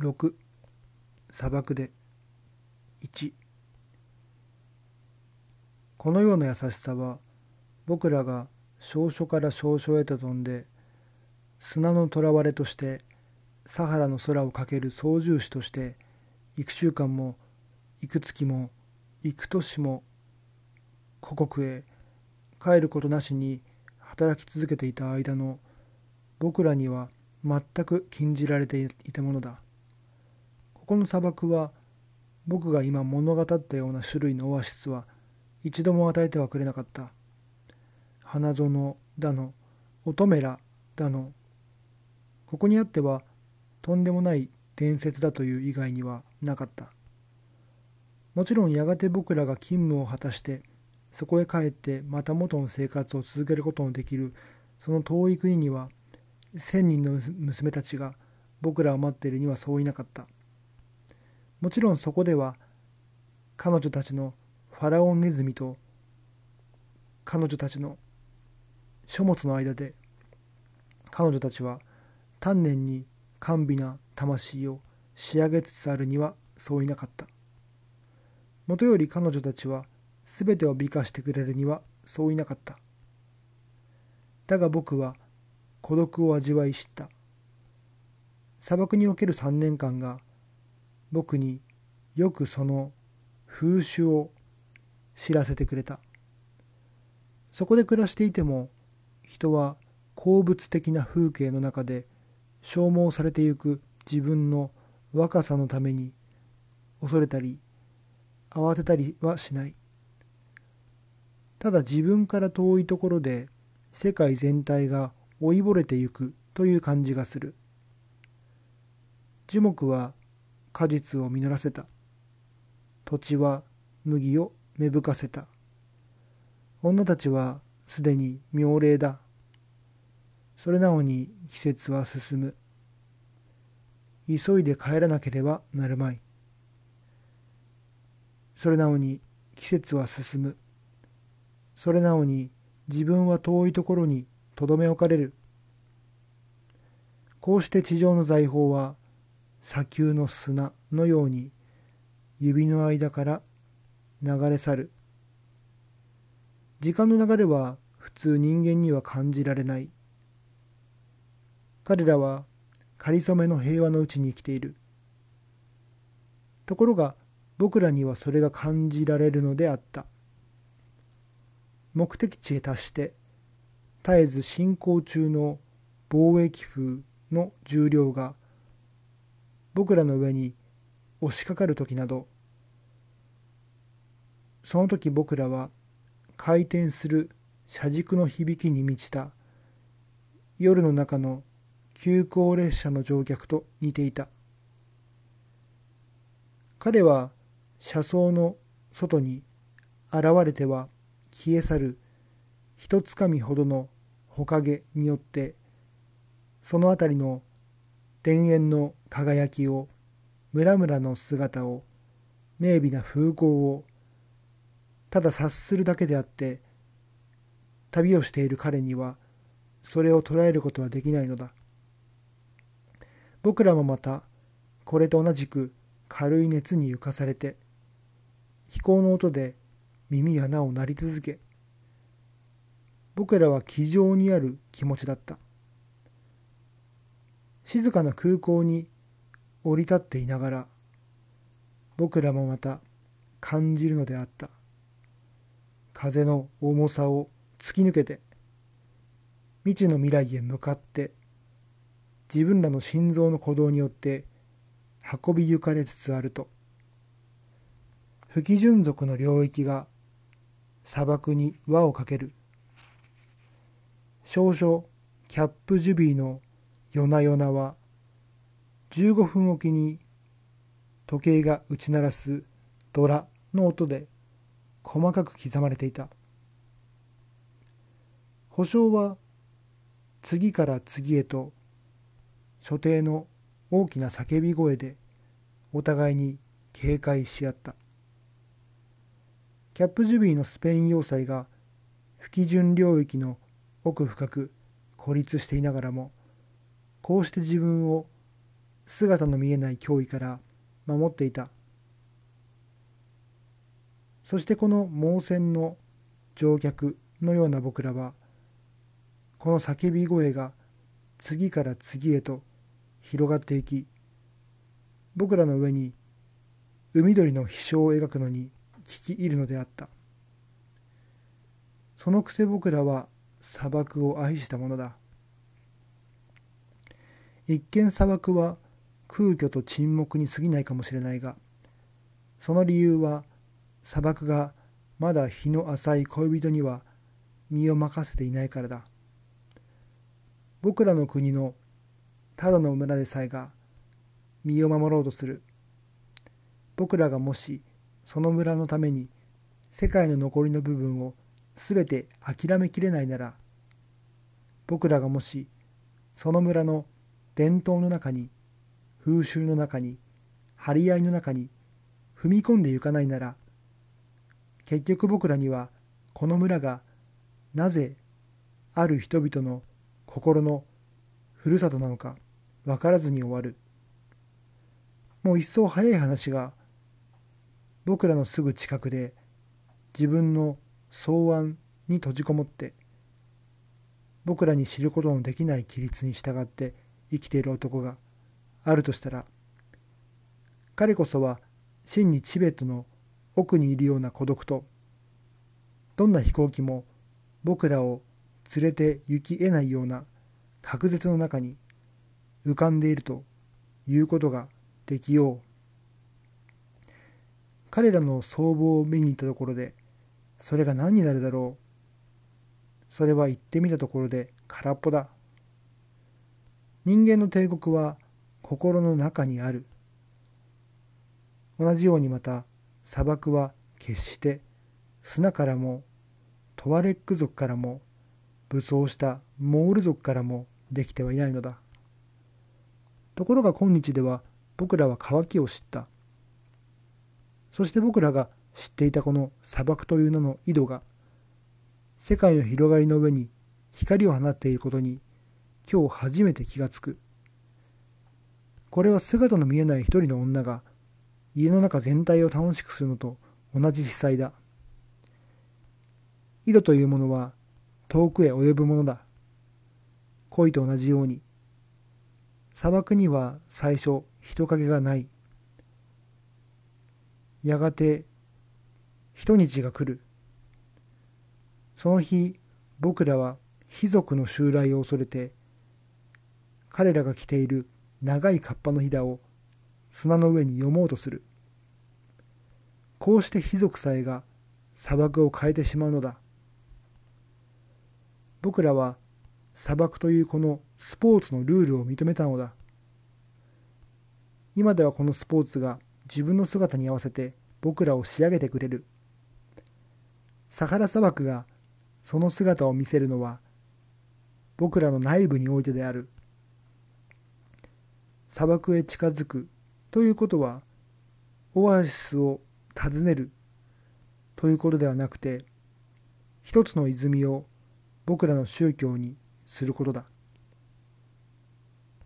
6砂漠で1このような優しさは僕らが少々から少々へと飛んで砂の囚われとしてサハラの空をかける操縦士として幾週間も幾月も幾年も故国へ帰ることなしに働き続けていた間の僕らには全く禁じられていたものだ。ここの砂漠は僕が今物語ったような種類のオアシスは一度も与えてはくれなかった。花園だの、乙女らだの、ここにあってはとんでもない伝説だという以外にはなかった。もちろんやがて僕らが勤務を果たしてそこへ帰ってまた元の生活を続けることのできるその遠い国には千人の娘たちが僕らを待っているにはそういなかった。もちろんそこでは彼女たちのファラオンネズミと彼女たちの書物の間で彼女たちは丹念に甘美な魂を仕上げつつあるにはそういなかった。もとより彼女たちは全てを美化してくれるにはそういなかった。だが僕は孤独を味わい知った。砂漠における3年間が僕によくその風習を知らせてくれた。そこで暮らしていても人は鉱物的な風景の中で消耗されてゆく自分の若さのために恐れたり慌てたりはしない。ただ自分から遠いところで世界全体が老いぼれてゆくという感じがする。樹木は果実を実らせた。土地は麦を芽吹かせた。女たちはすでに妙齢だ。それなのに季節は進む。急いで帰らなければなるまい。それなのに季節は進む。それなのに自分は遠いところにとどめ置かれる。こうして地上の財宝は砂丘の砂のように指の間から流れ去る。時間の流れは普通人間には感じられない。彼らは仮初めの平和のうちに生きている。ところが僕らにはそれが感じられるのであった。目的地へ達して絶えず進行中の貿易風の重量が僕らの上に押しかかる時などその時僕らは回転する車軸の響きに満ちた夜の中の急行列車の乗客と似ていた。彼は車窓の外に現れては消え去る一つかみほどのほかげによってその辺りの田園の輝きを村々の姿を明媚な風光をただ察するだけであって旅をしている彼にはそれを捉えることはできないのだ。僕らもまたこれと同じく軽い熱に浮かされて飛行の音で耳やなお鳴り続け僕らは気丈にある気持ちだった。静かな空港に降り立っていながら僕らもまた感じるのであった。風の重さを突き抜けて未知の未来へ向かって自分らの心臓の鼓動によって運び行かれつつあると。不基準族の領域が砂漠に輪をかける。少々キャップジュビーの夜な夜なは15分おきに時計が打ち鳴らすドラの音で細かく刻まれていた。保証は次から次へと所定の大きな叫び声でお互いに警戒し合った。キャップジュビーのスペイン要塞が不基準領域の奥深く孤立していながらもこうして自分を姿の見えない脅威から守っていた。そしてこの盲線の乗客のような僕らはこの叫び声が次から次へと広がっていき僕らの上に海鳥の飛翔を描くのに聞き入るのであった。そのくせ僕らは砂漠を愛したものだ。一見砂漠は空虚と沈黙に過ぎないかもしれないがその理由は砂漠がまだ日の浅い恋人には身を任せていないからだ。僕らの国のただの村でさえが身を守ろうとする。僕らがもしその村のために世界の残りの部分を全て諦めきれないなら僕らがもしその村の伝統の中に風習の中に張り合いの中に踏み込んでいかないなら結局僕らにはこの村がなぜある人々の心のふるさとなのか分からずに終わる。もう一層早い話が僕らのすぐ近くで自分の草案に閉じこもって僕らに知ることのできない規律に従って生きている男があるとしたら彼こそは真にチベットの奥にいるような孤独とどんな飛行機も僕らを連れて行き得ないような隔絶の中に浮かんでいるということができよう。彼らの僧帽を見に行ったところでそれが何になるだろう。それは言ってみたところで空っぽだ。人間の帝国は心の中にある。同じようにまた砂漠は決して砂からもトワレック族からも武装したモール族からもできてはいないのだ。ところが今日では僕らは乾きを知った。そして僕らが知っていたこの砂漠という名の井戸が世界の広がりの上に光を放っていることに今日初めて気がつく。これは姿の見えない一人の女が家の中全体を楽しくするのと同じ司祭だ。井戸というものは遠くへ及ぶものだ。恋と同じように。砂漠には最初人影がない。やがて一日が来る。その日僕らは貴族の襲来を恐れて彼らが着ている長いカッパのひだを砂の上に読もうとする。こうして貴族さえが砂漠を変えてしまうのだ。僕らは砂漠というこのスポーツのルールを認めたのだ。今ではこのスポーツが自分の姿に合わせて僕らを仕上げてくれる。サハラ砂漠がその姿を見せるのは僕らの内部においてである。砂漠へ近づくということはオアシスを訪ねるということではなくて一つの泉を僕らの宗教にすることだ。